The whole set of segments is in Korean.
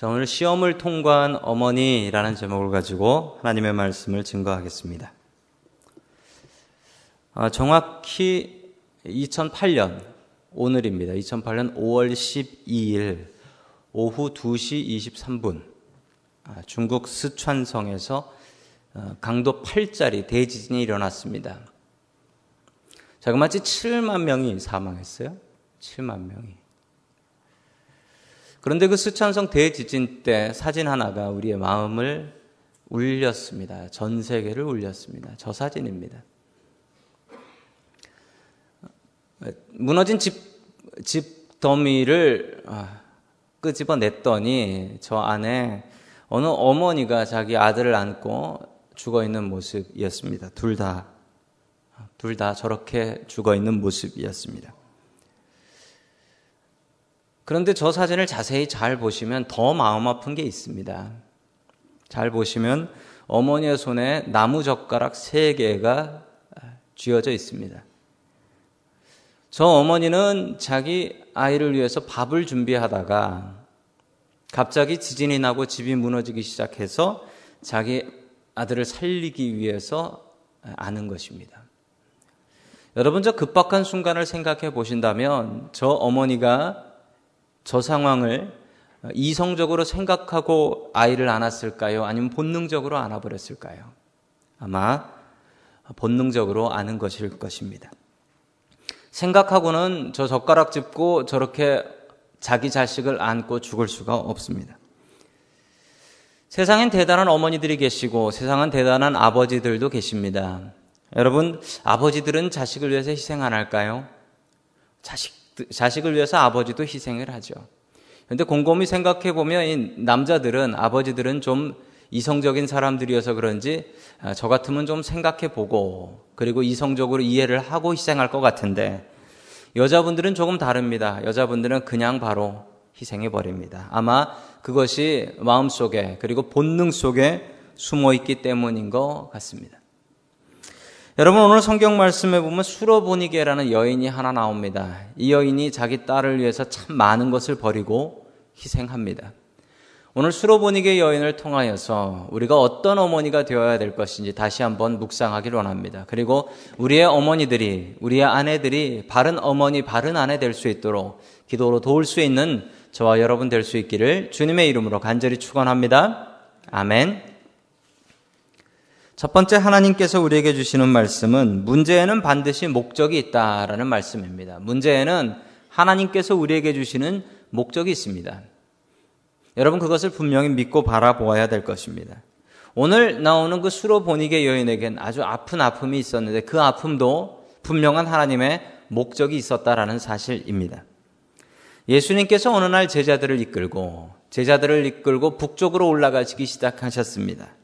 자, 오늘 시험을 통과한 어머니라는 제목을 가지고 하나님의 말씀을 증거하겠습니다. 아, 정확히 2008년 오늘입니다. 2008년 5월 12일 오후 2시 23분 아, 중국 스촨성에서 어, 강도 8짜리 대지진이 일어났습니다. 자그마치 7만 명이 사망했어요. 7만 명이. 그런데 그 스촨성 대지진 때 사진 하나가 우리의 마음을 울렸습니다. 전 세계를 울렸습니다. 저 사진입니다. 무너진 집, 집 더미를 아, 끄집어 냈더니 저 안에 어느 어머니가 자기 아들을 안고 죽어 있는 모습이었습니다. 둘 다, 둘 다 저렇게 죽어 있는 모습이었습니다. 그런데 저 사진을 자세히 잘 보시면 더 마음 아픈 게 있습니다. 잘 보시면 어머니의 손에 나무 젓가락 세 개가 쥐어져 있습니다. 저 어머니는 자기 아이를 위해서 밥을 준비하다가 갑자기 지진이 나고 집이 무너지기 시작해서 자기 아들을 살리기 위해서 아는 것입니다. 여러분, 저 급박한 순간을 생각해 보신다면 저 어머니가 저 상황을 이성적으로 생각하고 아이를 안았을까요? 아니면 본능적으로 안아버렸을까요? 아마 본능적으로 아는 것일 것입니다. 생각하고는 저 젓가락 짚고 저렇게 자기 자식을 안고 죽을 수가 없습니다. 세상엔 대단한 어머니들이 계시고 세상은 대단한 아버지들도 계십니다. 여러분, 아버지들은 자식을 위해서 희생 안 할까요? 자식 자식을 위해서 아버지도 희생을 하죠. 근데 곰곰이 생각해 보면 이 남자들은 아버지들은 좀 이성적인 사람들이어서 그런지 아, 저 같으면 좀 생각해 보고 그리고 이성적으로 이해를 하고 희생할 것 같은데 여자분들은 조금 다릅니다. 여자분들은 그냥 바로 희생해 버립니다. 아마 그것이 마음속에 그리고 본능 속에 숨어 있기 때문인 것 같습니다. 여러분 오늘 성경 말씀에 보면 수로보니게라는 여인이 하나 나옵니다. 이 여인이 자기 딸을 위해서 참 많은 것을 버리고 희생합니다. 오늘 수로보니게 여인을 통하여서 우리가 어떤 어머니가 되어야 될 것인지 다시 한번 묵상하기를 원합니다. 그리고 우리의 어머니들이, 우리의 아내들이 바른 어머니, 바른 아내 될 수 있도록 기도로 도울 수 있는 저와 여러분 될 수 있기를 주님의 이름으로 간절히 축원합니다. 아멘. 첫 번째 하나님께서 우리에게 주시는 말씀은 문제에는 반드시 목적이 있다라는 말씀입니다. 문제에는 하나님께서 우리에게 주시는 목적이 있습니다. 여러분 그것을 분명히 믿고 바라보아야 될 것입니다. 오늘 나오는 그 수로 보니게 여인에겐 아주 아픈 아픔이 있었는데 그 아픔도 분명한 하나님의 목적이 있었다라는 사실입니다. 예수님께서 어느 날 제자들을 이끌고 제자들을 이끌고 북쪽으로 올라가시기 시작하셨습니다.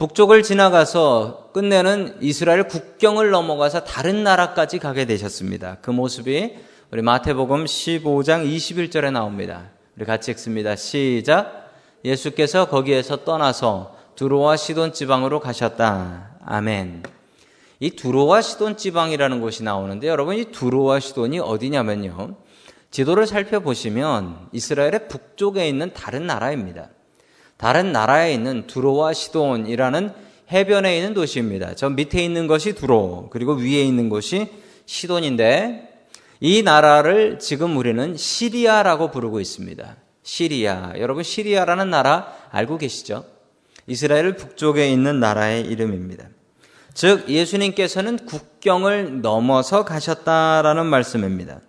북쪽을 지나가서 끝내는 이스라엘 국경을 넘어가서 다른 나라까지 가게 되셨습니다. 그 모습이 우리 마태복음 15장 21절에 나옵니다. 우리 같이 읽습니다. 시작. 예수께서 거기에서 떠나서 두로와 시돈 지방으로 가셨다. 아멘. 이 두로와 시돈 지방이라는 곳이 나오는데 여러분 이 두로와 시돈이 어디냐면요. 지도를 살펴보시면 이스라엘의 북쪽에 있는 다른 나라입니다. 다른 나라에 있는 두로와 시돈이라는 해변에 있는 도시입니다. 저 밑에 있는 것이 두로, 그리고 위에 있는 것이 시돈인데 이 나라를 지금 우리는 시리아라고 부르고 있습니다. 시리아. 여러분 시리아라는 나라 알고 계시죠? 이스라엘 북쪽에 있는 나라의 이름입니다. 즉 예수님께서는 국경을 넘어서 가셨다라는 말씀입니다.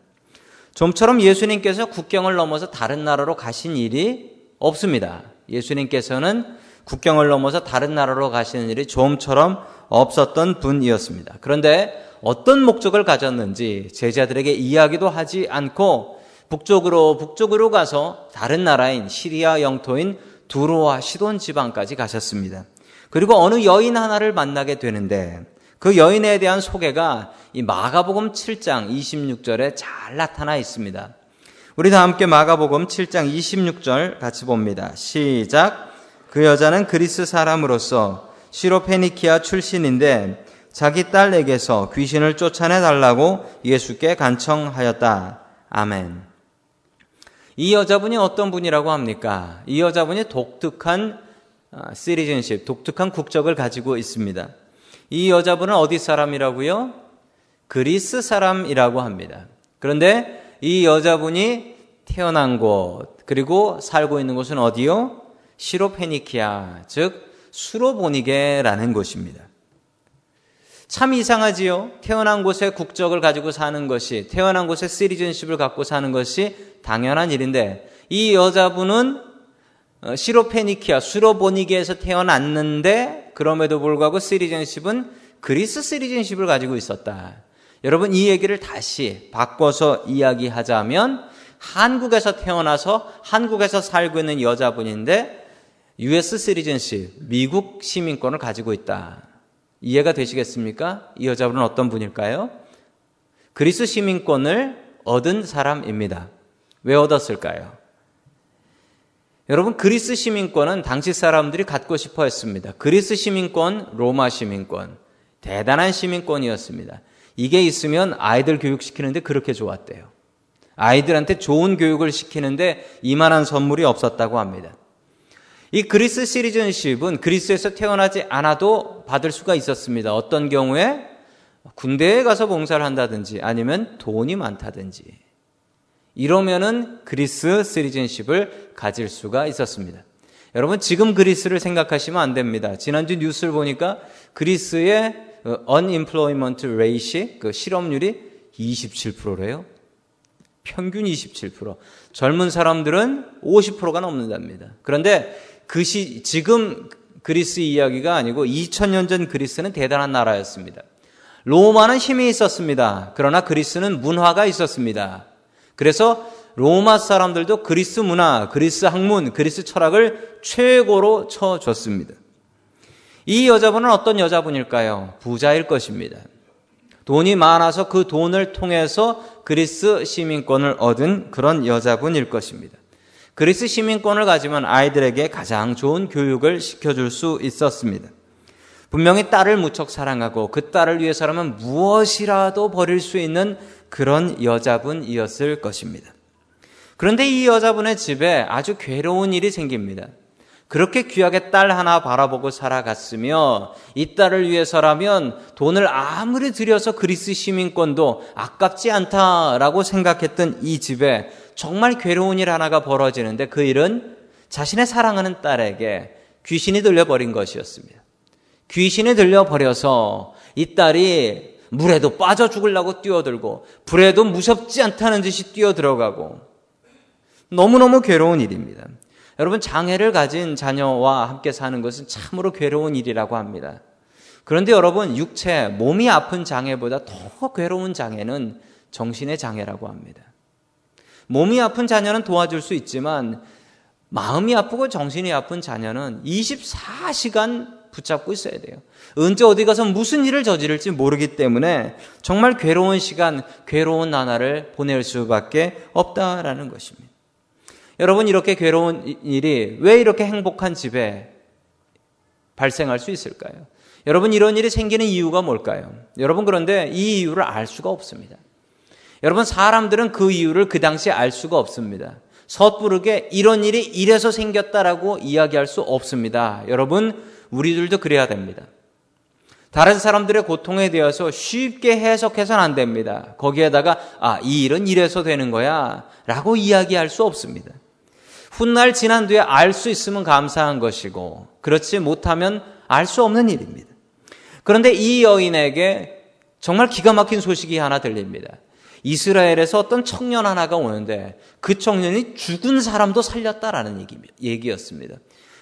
좀처럼 예수님께서 국경을 넘어서 다른 나라로 가신 일이 없습니다. 예수님께서는 국경을 넘어서 다른 나라로 가시는 일이 좀처럼 없었던 분이었습니다. 그런데 어떤 목적을 가졌는지 제자들에게 이야기도 하지 않고 북쪽으로 북쪽으로 가서 다른 나라인 시리아 영토인 두로와 시돈 지방까지 가셨습니다. 그리고 어느 여인 하나를 만나게 되는데 그 여인에 대한 소개가 이 마가복음 7장 26절에 잘 나타나 있습니다. 우리 다 함께 마가복음 7장 26절 같이 봅니다. 시작. 그 여자는 그리스 사람으로서 시로페니키아 출신인데 자기 딸에게서 귀신을 쫓아내 달라고 예수께 간청하였다. 아멘. 이 여자분이 어떤 분이라고 합니까? 이 여자분이 독특한 시리즌십, 아, 독특한 국적을 가지고 있습니다. 이 여자분은 어디 사람이라고요? 그리스 사람이라고 합니다. 그런데 이 여자분이 태어난 곳, 그리고 살고 있는 곳은 어디요? 시로페니키아, 즉 수로보니게라는 곳입니다. 참 이상하지요? 태어난 곳에 국적을 가지고 사는 것이, 태어난 곳에 시리즌십을 갖고 사는 것이 당연한 일인데, 이 여자분은 어, 시로페니키아, 수로보니게에서 태어났는데, 그럼에도 불구하고 시리즌십은 그리스 시리즌십을 가지고 있었다. 여러분, 이 얘기를 다시 바꿔서 이야기하자면, 한국에서 태어나서 한국에서 살고 있는 여자분인데, US 시리즌십, 미국 시민권을 가지고 있다. 이해가 되시겠습니까? 이 여자분은 어떤 분일까요? 그리스 시민권을 얻은 사람입니다. 왜 얻었을까요? 여러분, 그리스 시민권은 당시 사람들이 갖고 싶어 했습니다. 그리스 시민권, 로마 시민권. 대단한 시민권이었습니다. 이게 있으면 아이들 교육시키는데 그렇게 좋았대요. 아이들한테 좋은 교육을 시키는데 이만한 선물이 없었다고 합니다. 이 그리스 시리즌십은 그리스에서 태어나지 않아도 받을 수가 있었습니다. 어떤 경우에 군대에 가서 봉사를 한다든지 아니면 돈이 많다든지 이러면은 그리스 시리즌십을 가질 수가 있었습니다. 여러분 지금 그리스를 생각하시면 안 됩니다. 지난주 뉴스를 보니까 그리스의 unemployment rate이 그 실업률이 27%래요. 평균 27%. 젊은 사람들은 50%가 넘는답니다. 그런데 그 시, 지금 그리스 이야기가 아니고 2000년 전 그리스는 대단한 나라였습니다. 로마는 힘이 있었습니다. 그러나 그리스는 문화가 있었습니다. 그래서 로마 사람들도 그리스 문화, 그리스 학문, 그리스 철학을 최고로 쳐줬습니다. 이 여자분은 어떤 여자분일까요? 부자일 것입니다. 돈이 많아서 그 돈을 통해서 그리스 시민권을 얻은 그런 여자분일 것입니다. 그리스 시민권을 가지면 아이들에게 가장 좋은 교육을 시켜줄 수 있었습니다. 분명히 딸을 무척 사랑하고 그 딸을 위해서라면 무엇이라도 버릴 수 있는 그런 여자분이었을 것입니다. 그런데 이 여자분의 집에 아주 괴로운 일이 생깁니다. 그렇게 귀하게 딸 하나 바라보고 살아갔으며 이 딸을 위해서라면 돈을 아무리 들여서 그리스 시민권도 아깝지 않다라고 생각했던 이 집에 정말 괴로운 일 하나가 벌어지는데 그 일은 자신의 사랑하는 딸에게 귀신이 들려버린 것이었습니다. 귀신이 들려버려서 이 딸이 물에도 빠져 죽으려고 뛰어들고 불에도 무섭지 않다는 듯이 뛰어들어가고 너무너무 괴로운 일입니다. 여러분 장애를 가진 자녀와 함께 사는 것은 참으로 괴로운 일이라고 합니다. 그런데 여러분 육체 몸이 아픈 장애보다 더 괴로운 장애는 정신의 장애라고 합니다. 몸이 아픈 자녀는 도와줄 수 있지만 마음이 아프고 정신이 아픈 자녀는 24시간 붙잡고 있어야 돼요. 언제 어디 가서 무슨 일을 저지를지 모르기 때문에 정말 괴로운 시간, 괴로운 나날을 보낼 수밖에 없다라는 것입니다. 여러분 이렇게 괴로운 일이 왜 이렇게 행복한 집에 발생할 수 있을까요? 여러분 이런 일이 생기는 이유가 뭘까요? 여러분 그런데 이 이유를 알 수가 없습니다. 여러분 사람들은 그 이유를 그 당시에 알 수가 없습니다. 섣부르게 이런 일이 이래서 생겼다라고 이야기할 수 없습니다. 여러분 우리들도 그래야 됩니다. 다른 사람들의 고통에 대해서 쉽게 해석해서는 안 됩니다. 거기에다가 아, 이 일은 이래서 되는 거야 라고 이야기할 수 없습니다. 훗날 지난 뒤에 알 수 있으면 감사한 것이고 그렇지 못하면 알 수 없는 일입니다. 그런데 이 여인에게 정말 기가 막힌 소식이 하나 들립니다. 이스라엘에서 어떤 청년 하나가 오는데 그 청년이 죽은 사람도 살렸다라는 얘기였습니다.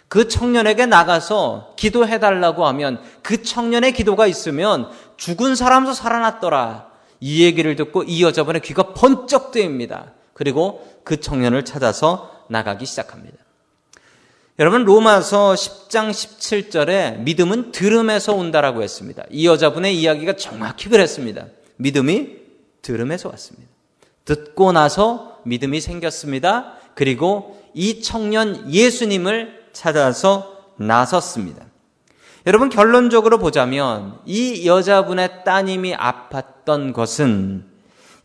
그 청년에게 나가서 기도해달라고 하면 그 청년의 기도가 있으면 죽은 사람도 살아났더라. 이 얘기를 듣고 이 여자분의 귀가 번쩍 뜨입니다. 그리고 그 청년을 찾아서 나가기 시작합니다. 여러분 로마서 10장 17절에 믿음은 들음에서 온다라고 했습니다. 이 여자분의 이야기가 정확히 그랬습니다. 믿음이 들음에서 왔습니다. 듣고 나서 믿음이 생겼습니다. 그리고 이 청년 예수님을 찾아서 나섰습니다. 여러분 결론적으로 보자면 이 여자분의 따님이 아팠던 것은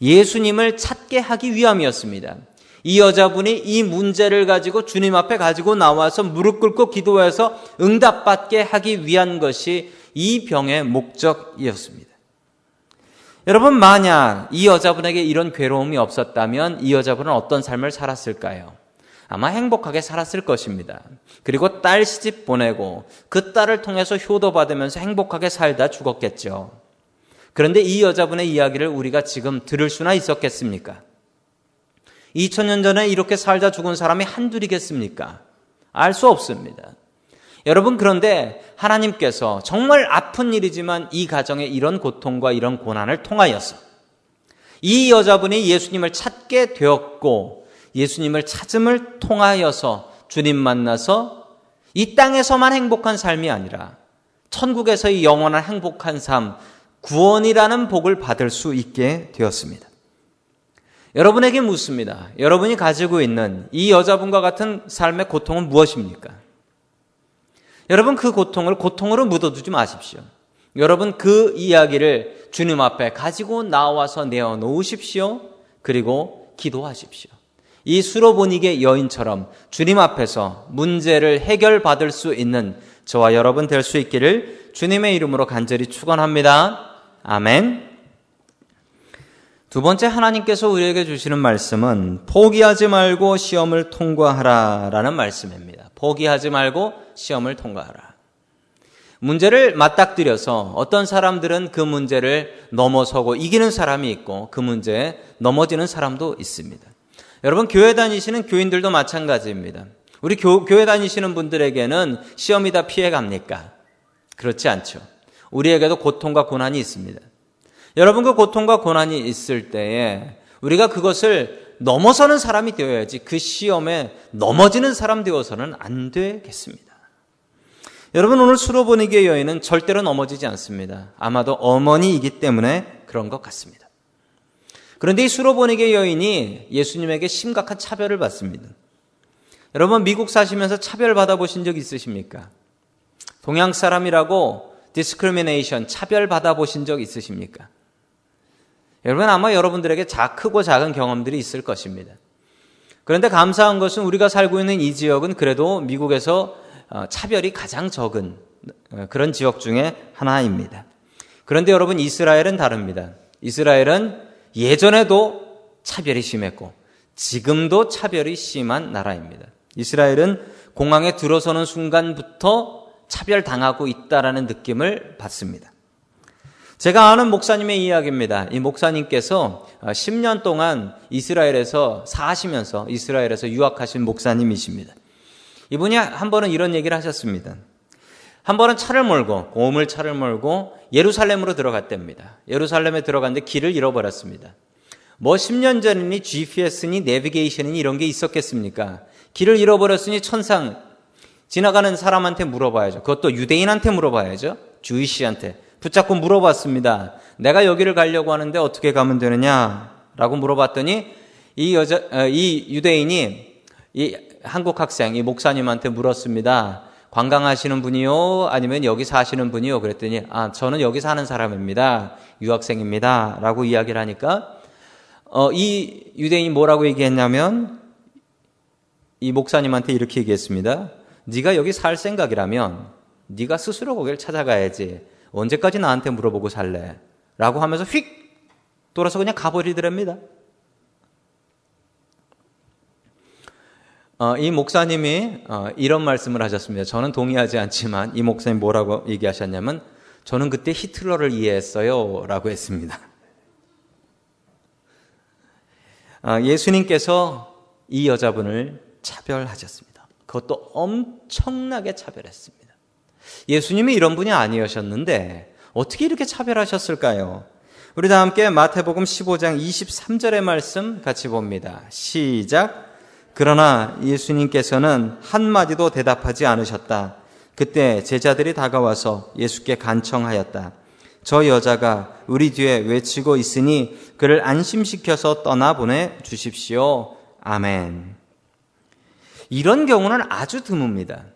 예수님을 찾게 하기 위함이었습니다. 이 여자분이 이 문제를 가지고 주님 앞에 가지고 나와서 무릎 꿇고 기도해서 응답받게 하기 위한 것이 이 병의 목적이었습니다. 여러분, 만약 이 여자분에게 이런 괴로움이 없었다면 이 여자분은 어떤 삶을 살았을까요? 아마 행복하게 살았을 것입니다. 그리고 딸 시집 보내고 그 딸을 통해서 효도받으면서 행복하게 살다 죽었겠죠. 그런데 이 여자분의 이야기를 우리가 지금 들을 수나 있었겠습니까? 2000년 전에 이렇게 살다 죽은 사람이 한둘이겠습니까? 알 수 없습니다. 여러분, 그런데 하나님께서 정말 아픈 일이지만 이 가정에 이런 고통과 이런 고난을 통하여서 이 여자분이 예수님을 찾게 되었고 예수님을 찾음을 통하여서 주님 만나서 이 땅에서만 행복한 삶이 아니라 천국에서의 영원한 행복한 삶, 구원이라는 복을 받을 수 있게 되었습니다. 여러분에게 묻습니다. 여러분이 가지고 있는 이 여자분과 같은 삶의 고통은 무엇입니까? 여러분 그 고통을 고통으로 묻어두지 마십시오. 여러분 그 이야기를 주님 앞에 가지고 나와서 내어놓으십시오. 그리고 기도하십시오. 이 수로보니게 여인처럼 주님 앞에서 문제를 해결받을 수 있는 저와 여러분 될 수 있기를 주님의 이름으로 간절히 축원합니다. 아멘. 두 번째 하나님께서 우리에게 주시는 말씀은 포기하지 말고 시험을 통과하라 라는 말씀입니다. 포기하지 말고 시험을 통과하라. 문제를 맞닥뜨려서 어떤 사람들은 그 문제를 넘어서고 이기는 사람이 있고 그 문제에 넘어지는 사람도 있습니다. 여러분 교회 다니시는 교인들도 마찬가지입니다. 우리 교, 교회 다니시는 분들에게는 시험이 다 피해 갑니까? 그렇지 않죠. 우리에게도 고통과 고난이 있습니다. 여러분 그 고통과 고난이 있을 때에 우리가 그것을 넘어서는 사람이 되어야지 그 시험에 넘어지는 사람 되어서는 안 되겠습니다. 여러분 오늘 수로보니게 여인은 절대로 넘어지지 않습니다. 아마도 어머니이기 때문에 그런 것 같습니다. 그런데 이 수로보니게 여인이 예수님에게 심각한 차별을 받습니다. 여러분 미국 사시면서 차별 받아보신 적 있으십니까? 동양 사람이라고 discrimination 차별 받아보신 적 있으십니까? 여러분 아마 여러분들에게 자 크고 작은 경험들이 있을 것입니다. 그런데 감사한 것은 우리가 살고 있는 이 지역은 그래도 미국에서 어, 차별이 가장 적은 어, 그런 지역 중에 하나입니다. 그런데 여러분 이스라엘은 다릅니다. 이스라엘은 예전에도 차별이 심했고 지금도 차별이 심한 나라입니다. 이스라엘은 공항에 들어서는 순간부터 차별당하고 있다라는 느낌을 받습니다. 제가 아는 목사님의 이야기입니다. 이 목사님께서 10년 동안 이스라엘에서 사시면서 이스라엘에서 유학하신 목사님이십니다. 이분이 한 번은 이런 얘기를 하셨습니다. 한 번은 차를 몰고 고물 차를 몰고 예루살렘으로 들어갔답니다. 예루살렘에 들어갔는데 길을 잃어버렸습니다. 뭐 10년 전이니 GPS니 내비게이션이니 이런 게 있었겠습니까? 길을 잃어버렸으니 천상 지나가는 사람한테 물어봐야죠. 그것도 유대인한테 물어봐야죠. 주이시한테. 붙잡고 물어봤습니다. 내가 여기를 가려고 하는데 어떻게 가면 되느냐? 라고 물어봤더니 이 여자, 어, 이 유대인이 이 한국 학생, 이 목사님한테 물었습니다. 관광하시는 분이요? 아니면 여기 사시는 분이요? 그랬더니, 아, 저는 여기 사는 사람입니다. 유학생입니다. 라고 이야기를 하니까, 어, 이 유대인이 뭐라고 얘기했냐면, 이 목사님한테 이렇게 얘기했습니다. 네가 여기 살 생각이라면, 네가 스스로 거기를 찾아가야지. 언제까지 나한테 물어보고 살래? 라고 하면서 휙 돌아서 그냥 가버리더랍니다. 어, 이 목사님이 어, 이런 말씀을 하셨습니다. 저는 동의하지 않지만 이 목사님 뭐라고 얘기하셨냐면 저는 그때 히틀러를 이해했어요. 라고 했습니다. 어, 예수님께서 이 여자분을 차별하셨습니다. 그것도 엄청나게 차별했습니다. 예수님이 이런 분이 아니었는데 어떻게 이렇게 차별하셨을까요? 우리 다 함께 마태복음 15장 23절의 말씀 같이 봅니다. 시작. 그러나 예수님께서는 한마디도 대답하지 않으셨다. 그때 제자들이 다가와서 예수께 간청하였다. 저 여자가 우리 뒤에 외치고 있으니 그를 안심시켜서 떠나보내 주십시오. 아멘. 이런 경우는 아주 드뭅니다.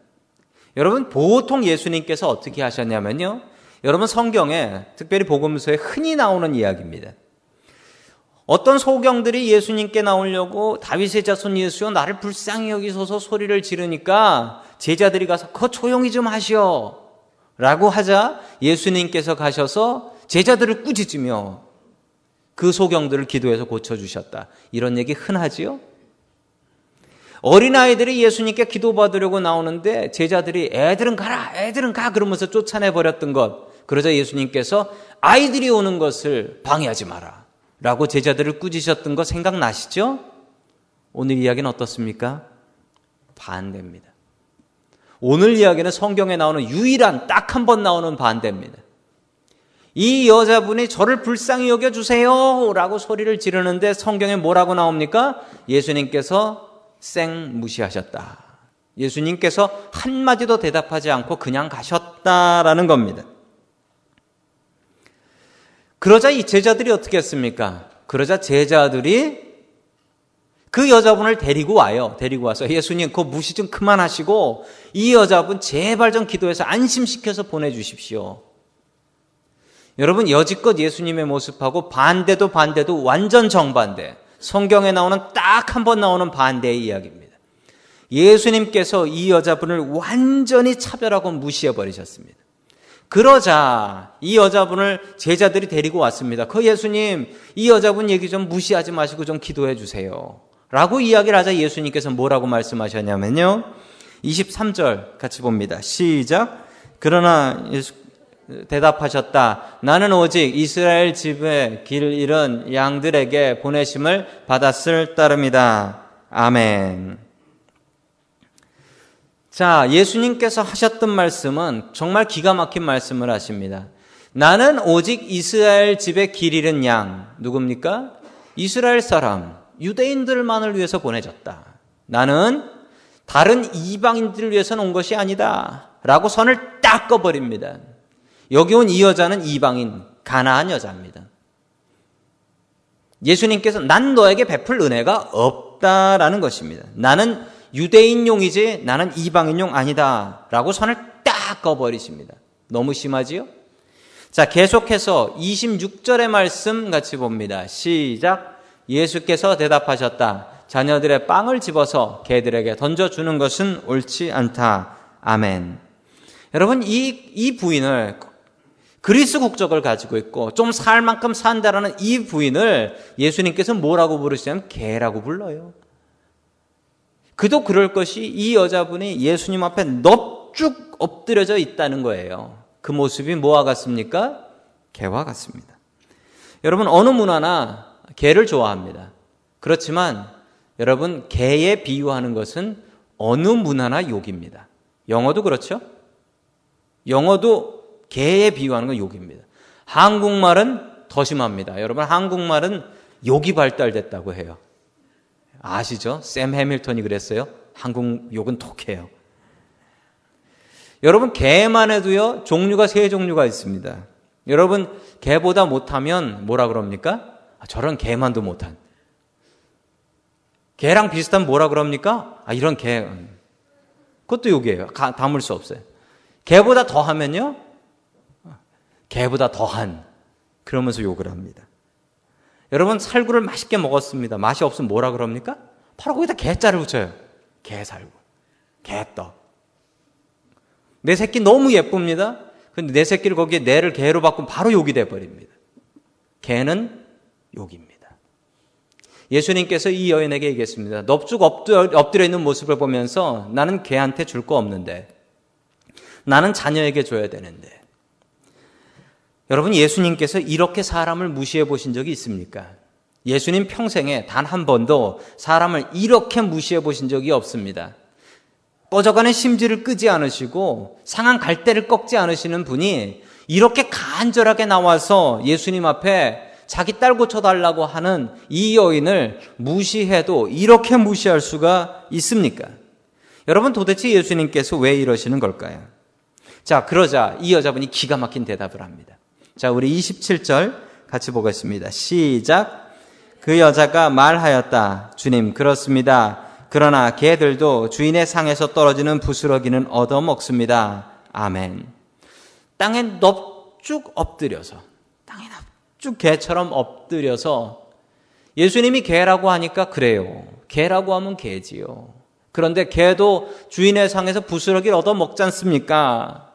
여러분 보통 예수님께서 어떻게 하셨냐면요. 여러분 성경에 특별히 복음서에 흔히 나오는 이야기입니다. 어떤 소경들이 예수님께 나오려고 다윗의 자손 예수여 나를 불쌍히 여기소서 소리를 지르니까 제자들이 가서 거 조용히 좀 하시오 라고 하자 예수님께서 가셔서 제자들을 꾸짖으며 그 소경들을 기도해서 고쳐주셨다. 이런 얘기 흔하지요? 어린아이들이 예수님께 기도받으려고 나오는데 제자들이 애들은 가라, 애들은 가 그러면서 쫓아내버렸던 것. 그러자 예수님께서 아이들이 오는 것을 방해하지 마라. 라고 제자들을 꾸짖으셨던 거 생각나시죠? 오늘 이야기는 어떻습니까? 반대입니다. 오늘 이야기는 성경에 나오는 유일한 딱 한 번 나오는 반대입니다. 이 여자분이 저를 불쌍히 여겨주세요! 라고 소리를 지르는데 성경에 뭐라고 나옵니까? 예수님께서 생 무시하셨다. 예수님께서 한마디도 대답하지 않고 그냥 가셨다라는 겁니다. 그러자 이 제자들이 어떻게 했습니까? 그러자 제자들이 그 여자분을 데리고 와요. 데리고 와서 예수님 그 무시 좀 그만하시고 이 여자분 제발 좀 기도해서 안심시켜서 보내주십시오. 여러분 여지껏 예수님의 모습하고 반대도 반대도 완전 정반대. 성경에 나오는 딱 한 번 나오는 반대의 이야기입니다. 예수님께서 이 여자분을 완전히 차별하고 무시해 버리셨습니다. 그러자 이 여자분을 제자들이 데리고 왔습니다. 그 예수님, 이 여자분 얘기 좀 무시하지 마시고 좀 기도해 주세요. 라고 이야기를 하자 예수님께서 뭐라고 말씀하셨냐면요. 23절 같이 봅니다. 시작. 그러나 예수 대답하셨다. 나는 오직 이스라엘 집에 길 잃은 양들에게 보내심을 받았을 따름이다. 아멘. 자, 예수님께서 하셨던 말씀은 정말 기가 막힌 말씀을 하십니다. 나는 오직 이스라엘 집에 길 잃은 양. 누굽니까? 이스라엘 사람, 유대인들만을 위해서 보내졌다. 나는 다른 이방인들을 위해서 온 것이 아니다. 라고 선을 딱 꺼버립니다. 여기 온 이 여자는 이방인, 가나안 여자입니다. 예수님께서 난 너에게 베풀 은혜가 없다라는 것입니다. 나는 유대인용이지 나는 이방인용 아니다. 라고 선을 딱 꺼버리십니다. 너무 심하지요? 자, 계속해서 26절의 말씀 같이 봅니다. 시작. 예수께서 대답하셨다. 자녀들의 빵을 집어서 개들에게 던져주는 것은 옳지 않다. 아멘. 여러분, 이, 이 부인을 그리스 국적을 가지고 있고 좀 살 만큼 산다라는 이 부인을 예수님께서 뭐라고 부르시냐면 개라고 불러요. 그도 그럴 것이 이 여자분이 예수님 앞에 넙죽 엎드려져 있다는 거예요. 그 모습이 뭐와 같습니까? 개와 같습니다. 여러분 어느 문화나 개를 좋아합니다. 그렇지만 여러분 개에 비유하는 것은 어느 문화나 욕입니다. 영어도 그렇죠? 영어도 개에 비유하는 건 욕입니다. 한국말은 더 심합니다. 여러분 한국말은 욕이 발달됐다고 해요. 아시죠? 샘 해밀턴이 그랬어요. 한국 욕은 독해요. 여러분 개만 해도요 종류가 세 종류가 있습니다. 여러분 개보다 못하면 뭐라 그럽니까? 아, 저런 개만도 못한. 개랑 비슷한 뭐라 그럽니까? 아 이런 개. 그것도 욕이에요. 가, 담을 수 없어요. 개보다 더 하면요 개보다 더한. 그러면서 욕을 합니다. 여러분 살구를 맛있게 먹었습니다. 맛이 없으면 뭐라 그럽니까? 바로 거기다 개자를 붙여요. 개살구, 개떡. 내 새끼 너무 예쁩니다. 근데 내 새끼를 거기에 내를 개로 바꾸면 바로 욕이 돼 버립니다. 개는 욕입니다. 예수님께서 이 여인에게 얘기했습니다. 넙죽 엎드려 있는 모습을 보면서 나는 개한테 줄 거 없는데 나는 자녀에게 줘야 되는데 여러분 예수님께서 이렇게 사람을 무시해 보신 적이 있습니까? 예수님 평생에 단 한 번도 사람을 이렇게 무시해 보신 적이 없습니다. 꺼져가는 심지를 끄지 않으시고 상한 갈대를 꺾지 않으시는 분이 이렇게 간절하게 나와서 예수님 앞에 자기 딸 고쳐달라고 하는 이 여인을 무시해도 이렇게 무시할 수가 있습니까? 여러분 도대체 예수님께서 왜 이러시는 걸까요? 자, 그러자 이 여자분이 기가 막힌 대답을 합니다. 자, 우리 27절 같이 보겠습니다. 시작. 그 여자가 말하였다. 주님, 그렇습니다. 그러나 개들도 주인의 상에서 떨어지는 부스러기는 얻어먹습니다. 아멘. 땅에 넙죽 엎드려서, 땅에 넙죽 개처럼 엎드려서 예수님이 개라고 하니까 그래요. 개라고 하면 개지요. 그런데 개도 주인의 상에서 부스러기를 얻어 먹지 않습니까?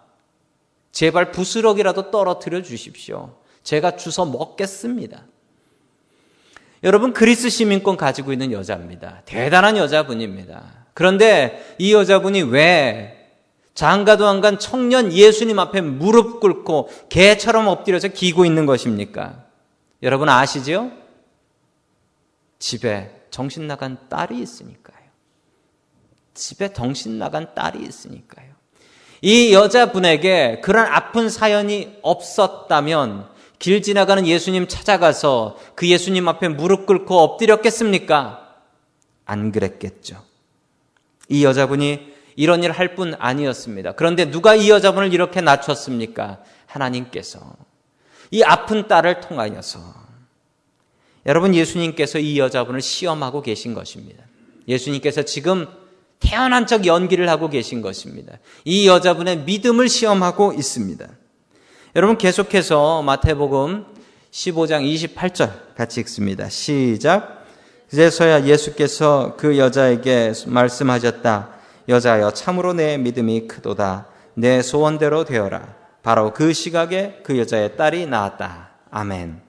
제발 부스러기라도 떨어뜨려 주십시오. 제가 주워 먹겠습니다. 여러분 그리스 시민권 가지고 있는 여자입니다. 대단한 여자분입니다. 그런데 이 여자분이 왜 장가도 안 간 청년 예수님 앞에 무릎 꿇고 개처럼 엎드려서 기고 있는 것입니까? 여러분 아시죠? 집에 정신 나간 딸이 있으니까요. 집에 정신 나간 딸이 있으니까요. 이 여자분에게 그런 아픈 사연이 없었다면 길 지나가는 예수님 찾아가서 그 예수님 앞에 무릎 꿇고 엎드렸겠습니까? 안 그랬겠죠. 이 여자분이 이런 일할뿐 아니었습니다. 그런데 누가 이 여자분을 이렇게 낮췄습니까? 하나님께서. 이 아픈 딸을 통하여서. 여러분, 예수님께서 이 여자분을 시험하고 계신 것입니다. 예수님께서 지금 태어난 척 연기를 하고 계신 것입니다. 이 여자분의 믿음을 시험하고 있습니다. 여러분 계속해서 마태복음 15장 28절 같이 읽습니다. 시작. 그제서야 예수께서 그 여자에게 말씀하셨다. 여자여 참으로 내 믿음이 크도다. 내 소원대로 되어라. 바로 그 시각에 그 여자의 딸이 나왔다. 아멘.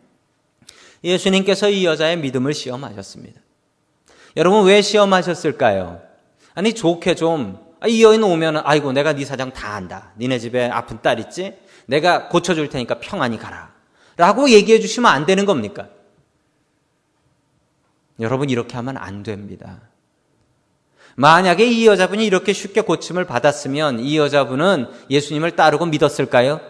예수님께서 이 여자의 믿음을 시험하셨습니다. 여러분 왜 시험하셨을까요? 아니 좋게 좀이 아, 여인 오면 아이고 내가 네 사정 다 안다. 니네 집에 아픈 딸 있지? 내가 고쳐줄 테니까 평안히 가라. 라고 얘기해 주시면 안 되는 겁니까? 여러분, 이렇게 하면 안 됩니다. 만약에 이 여자분이 이렇게 쉽게 고침을 받았으면 이 여자분은 예수님을 따르고 믿었을까요?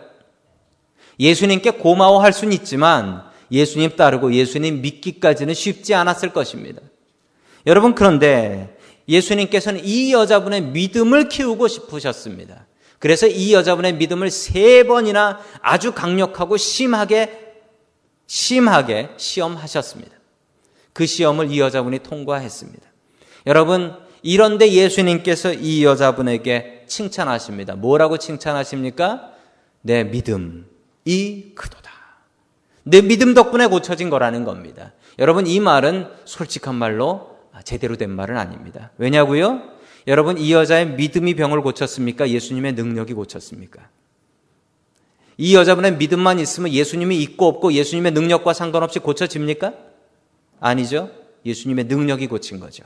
예수님께 고마워할 수는 있지만 예수님 따르고 예수님 믿기까지는 쉽지 않았을 것입니다. 여러분, 그런데 예수님께서는 이 여자분의 믿음을 키우고 싶으셨습니다. 그래서 이 여자분의 믿음을 세 번이나 아주 강력하고 심하게, 심하게 시험하셨습니다. 그 시험을 이 여자분이 통과했습니다. 여러분, 이런데 예수님께서 이 여자분에게 칭찬하십니다. 뭐라고 칭찬하십니까? 내 믿음이 크도다. 내 믿음 덕분에 고쳐진 거라는 겁니다. 여러분, 이 말은 솔직한 말로 제대로 된 말은 아닙니다. 왜냐고요? 여러분 이 여자의 믿음이 병을 고쳤습니까? 예수님의 능력이 고쳤습니까? 이 여자분의 믿음만 있으면 예수님이 있고 없고 예수님의 능력과 상관없이 고쳐집니까? 아니죠. 예수님의 능력이 고친 거죠.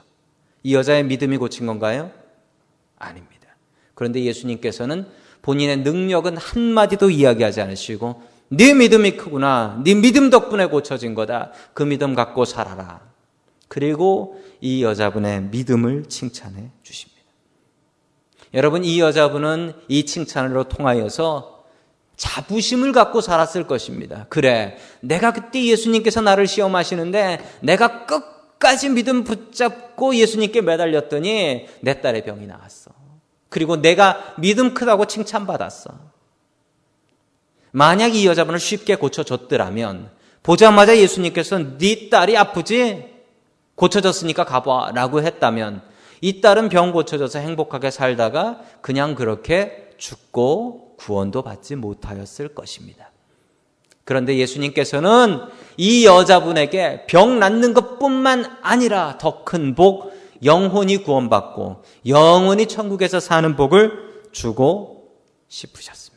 이 여자의 믿음이 고친 건가요? 아닙니다. 그런데 예수님께서는 본인의 능력은 한마디도 이야기하지 않으시고 네 믿음이 크구나. 네 믿음 덕분에 고쳐진 거다. 그 믿음 갖고 살아라. 그리고 이 여자분의 믿음을 칭찬해 주십니다. 여러분, 이 여자분은 이 칭찬으로 통하여서 자부심을 갖고 살았을 것입니다. 그래, 내가 그때 예수님께서 나를 시험하시는데 내가 끝까지 믿음 붙잡고 예수님께 매달렸더니 내 딸의 병이 나았어. 그리고 내가 믿음 크다고 칭찬받았어. 만약 이 여자분을 쉽게 고쳐줬더라면 보자마자 예수님께서 네 딸이 아프지? 고쳐졌으니까 가봐 라고 했다면 이 딸은 병 고쳐져서 행복하게 살다가 그냥 그렇게 죽고 구원도 받지 못하였을 것입니다. 그런데 예수님께서는 이 여자분에게 병 낫는 것 뿐만 아니라 더 큰 복, 영혼이 구원받고 영원히 천국에서 사는 복을 주고 싶으셨습니다.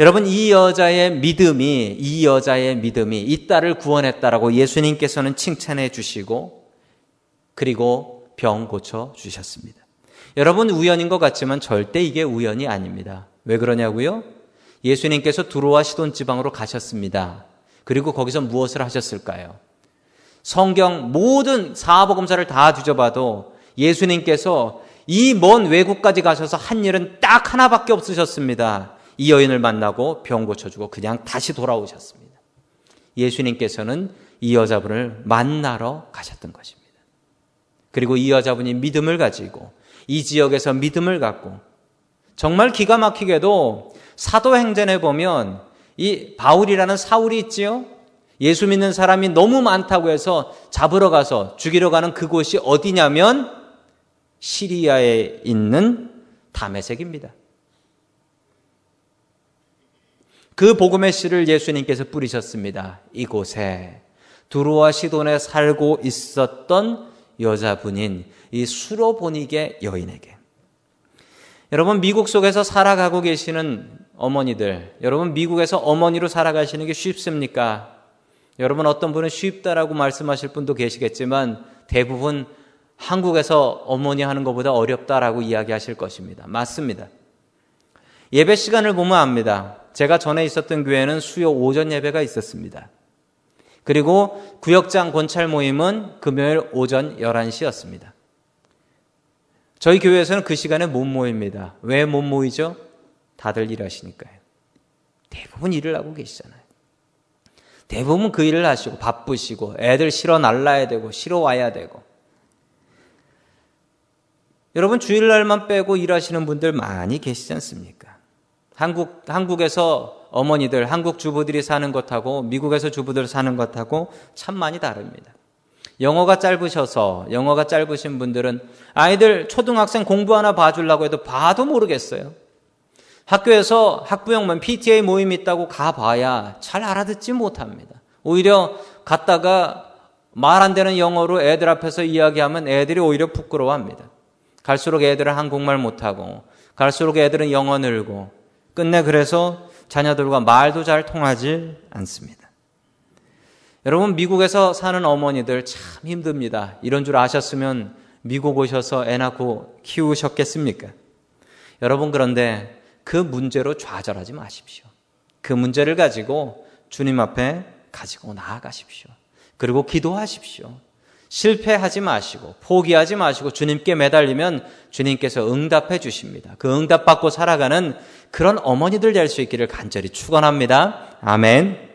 여러분, 이 여자의 믿음이, 이 여자의 믿음이 이 딸을 구원했다라고 예수님께서는 칭찬해 주시고, 그리고 병 고쳐 주셨습니다. 여러분, 우연인 것 같지만 절대 이게 우연이 아닙니다. 왜 그러냐고요? 예수님께서 두로와 시돈 지방으로 가셨습니다. 그리고 거기서 무엇을 하셨을까요? 성경 모든 사복음사를 다 뒤져봐도 예수님께서 이 먼 외국까지 가셔서 한 일은 딱 하나밖에 없으셨습니다. 이 여인을 만나고 병 고쳐주고 그냥 다시 돌아오셨습니다. 예수님께서는 이 여자분을 만나러 가셨던 것입니다. 그리고 이 여자분이 믿음을 가지고 이 지역에서 믿음을 갖고 정말 기가 막히게도 사도행전에 보면 이 바울이라는 사울이 있지요. 예수 믿는 사람이 너무 많다고 해서 잡으러 가서 죽이러 가는 그곳이 어디냐면 시리아에 있는 다메색입니다. 그 복음의 씨를 예수님께서 뿌리셨습니다. 이곳에 두루와 시돈에 살고 있었던 여자분인 이 수로보니게 여인에게 여러분 미국 속에서 살아가고 계시는 어머니들 여러분 미국에서 어머니로 살아가시는 게 쉽습니까? 여러분 어떤 분은 쉽다라고 말씀하실 분도 계시겠지만 대부분 한국에서 어머니 하는 것보다 어렵다라고 이야기하실 것입니다. 맞습니다. 예배 시간을 보면 압니다. 제가 전에 있었던 교회는 수요 오전 예배가 있었습니다. 그리고 구역장 권찰 모임은 금요일 오전 11시였습니다. 저희 교회에서는 그 시간에 못 모입니다. 왜 못 모이죠? 다들 일하시니까요. 대부분 일을 하고 계시잖아요. 대부분 그 일을 하시고 바쁘시고 애들 실어 날라야 되고 실어 와야 되고 여러분 주일날만 빼고 일하시는 분들 많이 계시지 않습니까? 한국 한국에서 어머니들 한국 주부들이 사는 것하고 미국에서 주부들 사는 것하고 참 많이 다릅니다. 영어가 짧으셔서 영어가 짧으신 분들은 아이들 초등학생 공부 하나 봐주려고 해도 봐도 모르겠어요. 학교에서 학부형만 PTA 모임 있다고 가봐야 잘 알아듣지 못합니다. 오히려 갔다가 말 안 되는 영어로 애들 앞에서 이야기하면 애들이 오히려 부끄러워합니다. 갈수록 애들은 한국말 못하고 갈수록 애들은 영어 늘고 끝내 그래서 자녀들과 말도 잘 통하지 않습니다. 여러분 미국에서 사는 어머니들 참 힘듭니다. 이런 줄 아셨으면 미국 오셔서 애 낳고 키우셨겠습니까? 여러분 그런데 그 문제로 좌절하지 마십시오. 그 문제를 가지고 주님 앞에 가지고 나아가십시오. 그리고 기도하십시오. 실패하지 마시고 포기하지 마시고 주님께 매달리면 주님께서 응답해 주십니다. 그 응답 받고 살아가는 그런 어머니들 될 수 있기를 간절히 축원합니다. 아멘.